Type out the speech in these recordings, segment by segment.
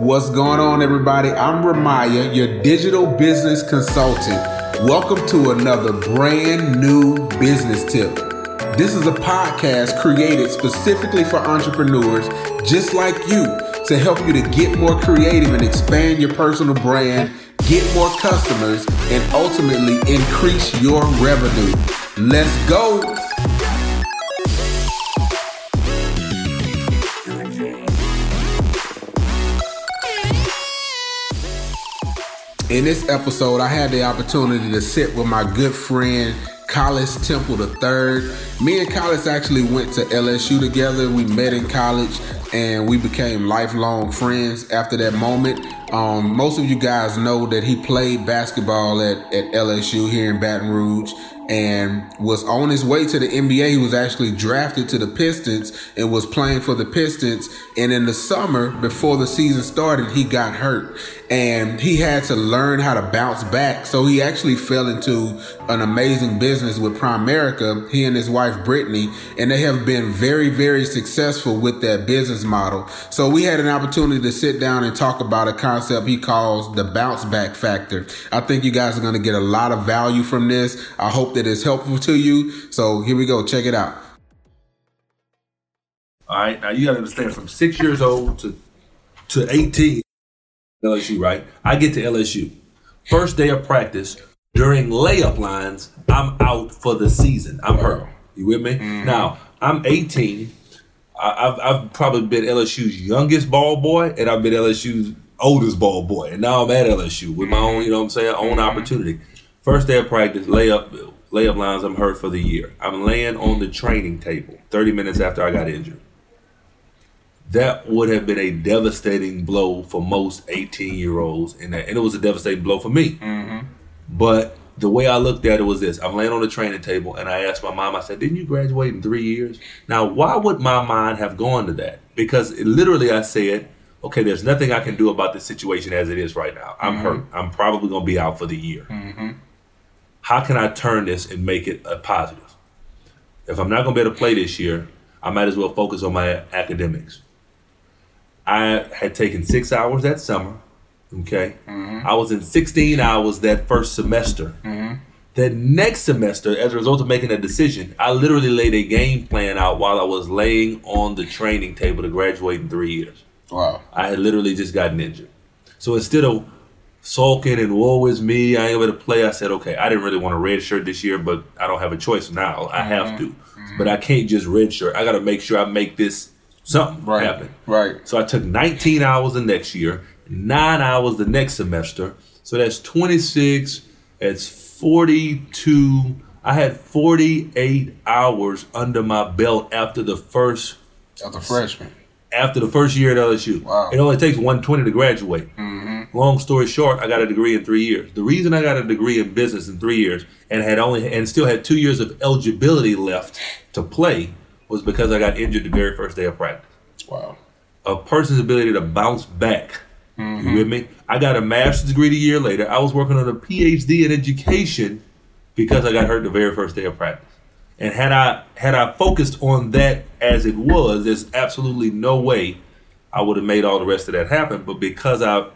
What's going on, everybody? I'm Ramaya, your digital business consultant. Welcome to another brand new business tip. This is a podcast created specifically for entrepreneurs just like you to help you to get more creative and expand your personal brand, get more customers, and ultimately increase your revenue. Let's go! In this episode, I had the opportunity to sit with my good friend Collis Temple III. Me and Collis actually went to LSU together. We met in college and we became lifelong friends after that moment. Um, most of you guys know that he played basketball at, at LSU here in Baton Rouge and was on his way to the NBA. He was actually drafted to the Pistons and was playing for the Pistons. And in the summer, before the season started, he got hurt and he had to learn how to bounce back. So he actually fell into an amazing business with Primerica, he and his wife Brittany, and they have been very, very successful with that business model. So we had an opportunity to sit down and talk about a concept he calls the bounce back factor. I think you guys are going to get a lot of value from this. I hope that it's helpful to you. So here we go. Check it out. All right. Now you got to understand from six years old to to 18, LSU, right? I get to LSU. First day of practice, during layup lines, I'm out for the season. I'm hurt. You with me? Mm-hmm. Now, I'm 18. I've, I've probably been LSU's youngest ball boy, and I've been LSU's oldest ball boy. And now I'm at LSU with my own, you know what I'm saying, own mm-hmm. opportunity. First day of practice, layup, layup lines, I'm hurt for the year. I'm laying on the training table 30 minutes after I got injured. That would have been a devastating blow for most 18 year olds, and, it was a devastating blow for me. Mm-hmm. But the way I looked at it was this I'm laying on the training table, and I asked my mom, I said, Didn't you graduate in three years? Now, why would my mind have gone to that? Because it, literally I said, Okay, there's nothing I can do about the situation as it is right now. I'm mm-hmm. hurt. I'm probably going to be out for the year. Mm-hmm how can I turn this and make it a positive? If I'm not going to be able to play this year, I might as well focus on my academics. I had taken six hours that summer. Okay. Mm-hmm. I was in 16 hours that first semester. Mm-hmm. That next semester, as a result of making that decision, I literally laid a game plan out while I was laying on the training table to graduate in three years. Wow. I had literally just gotten injured. So instead of sulking and woe is me. I ain't able to play. I said, okay, I didn't really want a red shirt this year, but I don't have a choice now. I have mm-hmm. to. Mm-hmm. But I can't just red shirt. I got to make sure I make this something right. happen. Right. So I took 19 hours the next year, nine hours the next semester. So that's 26. That's 42. I had 48 hours under my belt after the first. After freshman after the first year at LSU. Wow. It only takes 120 to graduate. Mm-hmm. Long story short, I got a degree in three years. The reason I got a degree in business in three years and had only and still had two years of eligibility left to play was because I got injured the very first day of practice. Wow. A person's ability to bounce back. Mm-hmm. You with me? I got a master's degree a year later. I was working on a PhD in education because I got hurt the very first day of practice. And had I had I focused on that as it was, there's absolutely no way I would have made all the rest of that happen. But because I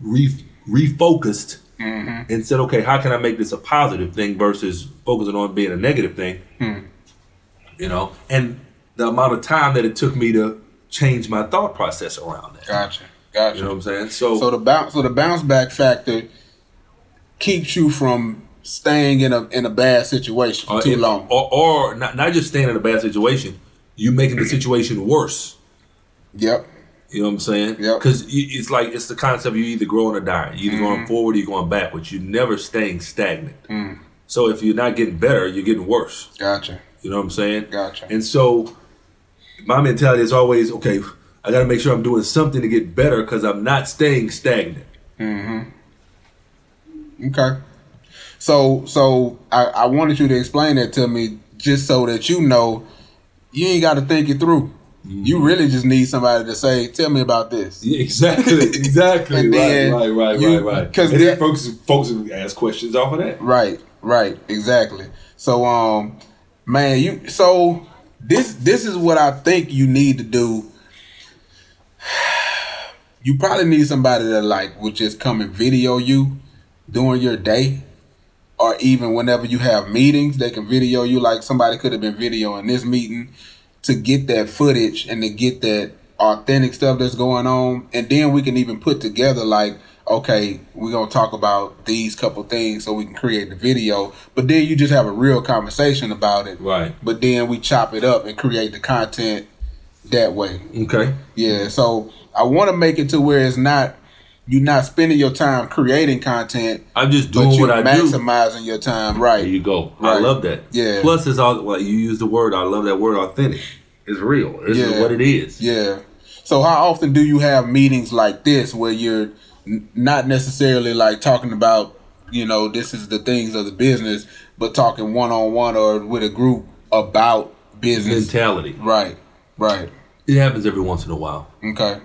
re- refocused mm-hmm. and said, okay, how can I make this a positive thing versus focusing on being a negative thing? Hmm. You know, and the amount of time that it took me to change my thought process around that. Gotcha. Gotcha. You know what I'm saying? So so the bounce so the bounce back factor keeps you from staying in a in a bad situation for uh, too long, or, or not, not just staying in a bad situation, you making the situation worse. Yep. You know what I'm saying? Yep. Because it's like it's the concept you either growing or dying. You're either mm-hmm. going forward or you're going backwards. You're never staying stagnant. Mm. So if you're not getting better, you're getting worse. Gotcha. You know what I'm saying? Gotcha. And so my mentality is always okay. I got to make sure I'm doing something to get better because I'm not staying stagnant. Mm-hmm. Okay. So so I, I wanted you to explain that to me just so that you know you ain't got to think it through. Mm-hmm. You really just need somebody to say, "Tell me about this." Yeah, exactly, exactly. right, right, right, you, right, right. Because then folks, folks ask questions off of that. Right, right, exactly. So, um, man, you so this this is what I think you need to do. you probably need somebody that like would just come and video you during your day or even whenever you have meetings they can video you like somebody could have been videoing this meeting to get that footage and to get that authentic stuff that's going on and then we can even put together like okay we're gonna talk about these couple things so we can create the video but then you just have a real conversation about it Right. but then we chop it up and create the content that way Okay. yeah, so I want to make it to where it's not you're not spending your time creating content, I'm just doing what I do. maximizing your time. There Right. you go. I love that. Yeah. Plus, it's all well. You use the word. I love that word. Authentic. It's real. This is Yeah. what it is. Yeah. So how often do you have meetings like this where you're not necessarily like talking about you know this is the things of the business, but talking one on one or with a group about business? Mentality. Right. Right. It happens every once in a while. Okay.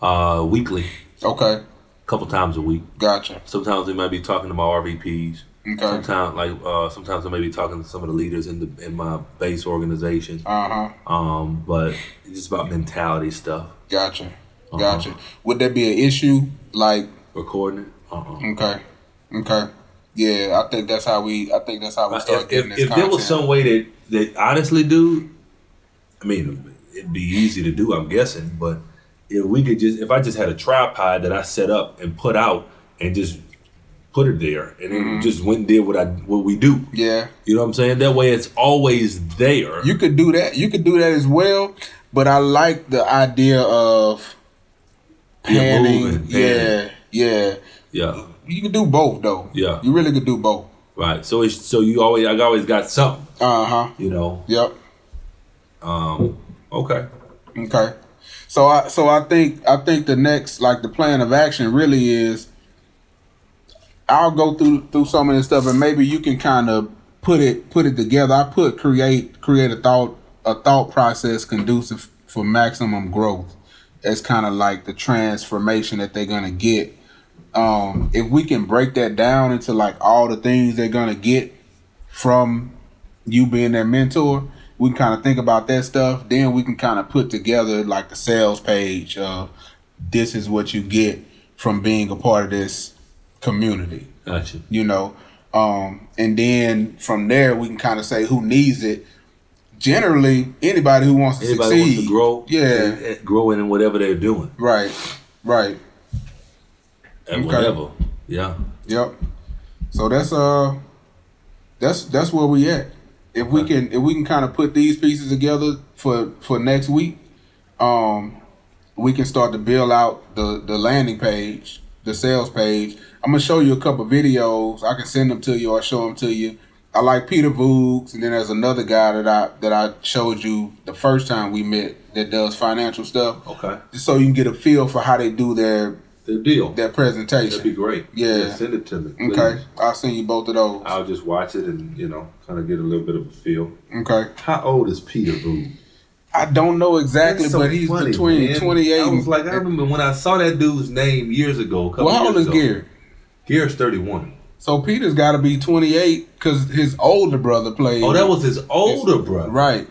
Uh, weekly, Okay. a couple times a week. Gotcha. Sometimes they might be talking to my RVPs. Okay. Sometimes, like uh, sometimes I may be talking to some of the leaders in the in my base organization. Uh huh. Um, but it's just about mentality stuff. Gotcha. Uh-huh. Gotcha. Would there be an issue like Recording it. Uh-uh. Okay. Okay. Yeah, I think that's how we. I think that's how we start if getting if, this if there was some way that that honestly, dude, I mean, it'd be easy to do. I'm guessing, but if we could just, if I just had a tripod that I set up and put out and just put it there, and then Mm-hmm. just went and did what I what we do. yeah, You know what I'm saying? That way, it's always there. you could do that. You could do that as well. But I like the idea of panning. moving, yeah, yeah. yeah, You can do both though. Yeah. You really could do both. right. So it's so you always I always got something. Uh huh. You know. Yep. Um. Okay. Okay. So I so I think I think the next like the plan of action really is I'll go through through some of this stuff and maybe you can kind of put it put it together. I put create create a thought a thought process conducive for maximum growth. It's kind of like the transformation that they're gonna get. Um, if we can break that down into like all the things they're gonna get from you being their mentor, we can kind of think about that stuff. Then we can kind of put together like the sales page of this is what you get from being a part of this community, Gotcha. you know. Um, and then from there we can kind of say who needs it. Generally, anybody who wants to Anybody succeed, wants to grow, yeah, growing and in whatever they're doing, right, right, and Okay. whatever. Yeah. Yep. So that's uh that's that's where we at. If we can if we can kind of put these pieces together for for next week, um we can start to build out the the landing page, the sales page. I'm gonna show you a couple videos. I can send them to you or show them to you. I like Peter Voogd, and then there's another guy that I that I showed you the first time we met that does financial stuff, Okay. just so you can get a feel for how they do their The deal. their presentation. That'd be great. Yeah. send it to me. please. Okay, I'll send you both of those. I'll just watch it and you know kind of get a little bit of a feel. Okay, How old is Peter Boo? I don't know exactly, so but he's funny, between man. twenty eight. I was like, I remember when I saw that dude's name years ago. Well, how old is. Gary? Gary's thirty-one. So Peter's got to be twenty eight because his older brother played. Oh, that was his older brother. right.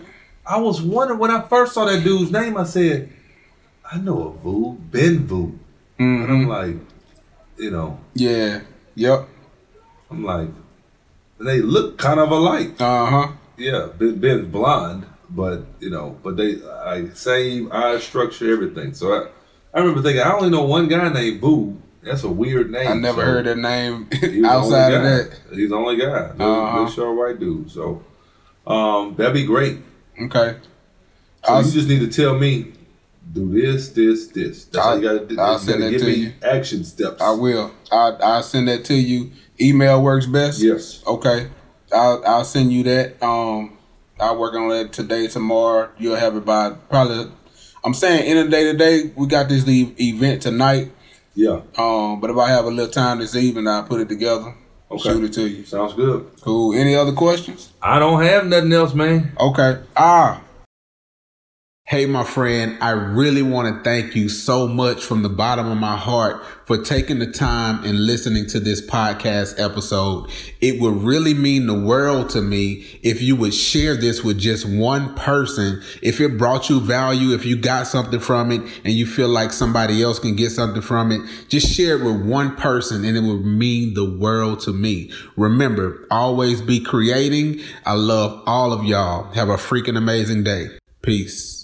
I was wondering when I first saw that dude's name. I said, I know a Vu, Ben Vu, and I'm hmm like, you know, Yeah. Yep. I'm like, they look kind of alike. Uh huh. Yeah, Ben, Ben's blonde, but you know, but they like same eye structure, everything. So I, I remember thinking, I only know one guy named Boo. That's a weird name. I never So heard that name outside of that. He's the only guy. Little, Uh-huh. short white dude. So, um, that'd be great. Okay. So I'll, you just need to tell me, do this, this, this. That's all you gotta do. I'll send that give to me you. action steps. I will. I I'll send that to you. Email works best. Yes. Okay. I'll I'll send you that. Um, I'll work on that today, tomorrow. You'll have it by probably. I'm saying end of the day today. We got this event tonight. Yeah. Um, but if I have a little time this evening, I'll put it together. Okay. Shoot it to you. Sounds good. Cool. Any other questions? I don't have nothing else, man. Okay. Ah, Hey, my friend, I really want to thank you so much from the bottom of my heart for taking the time and listening to this podcast episode. It would really mean the world to me if you would share this with just one person. If it brought you value, if you got something from it and you feel like somebody else can get something from it, just share it with one person and it would mean the world to me. Remember, always be creating. I love all of y'all. Have a freaking amazing day. Peace.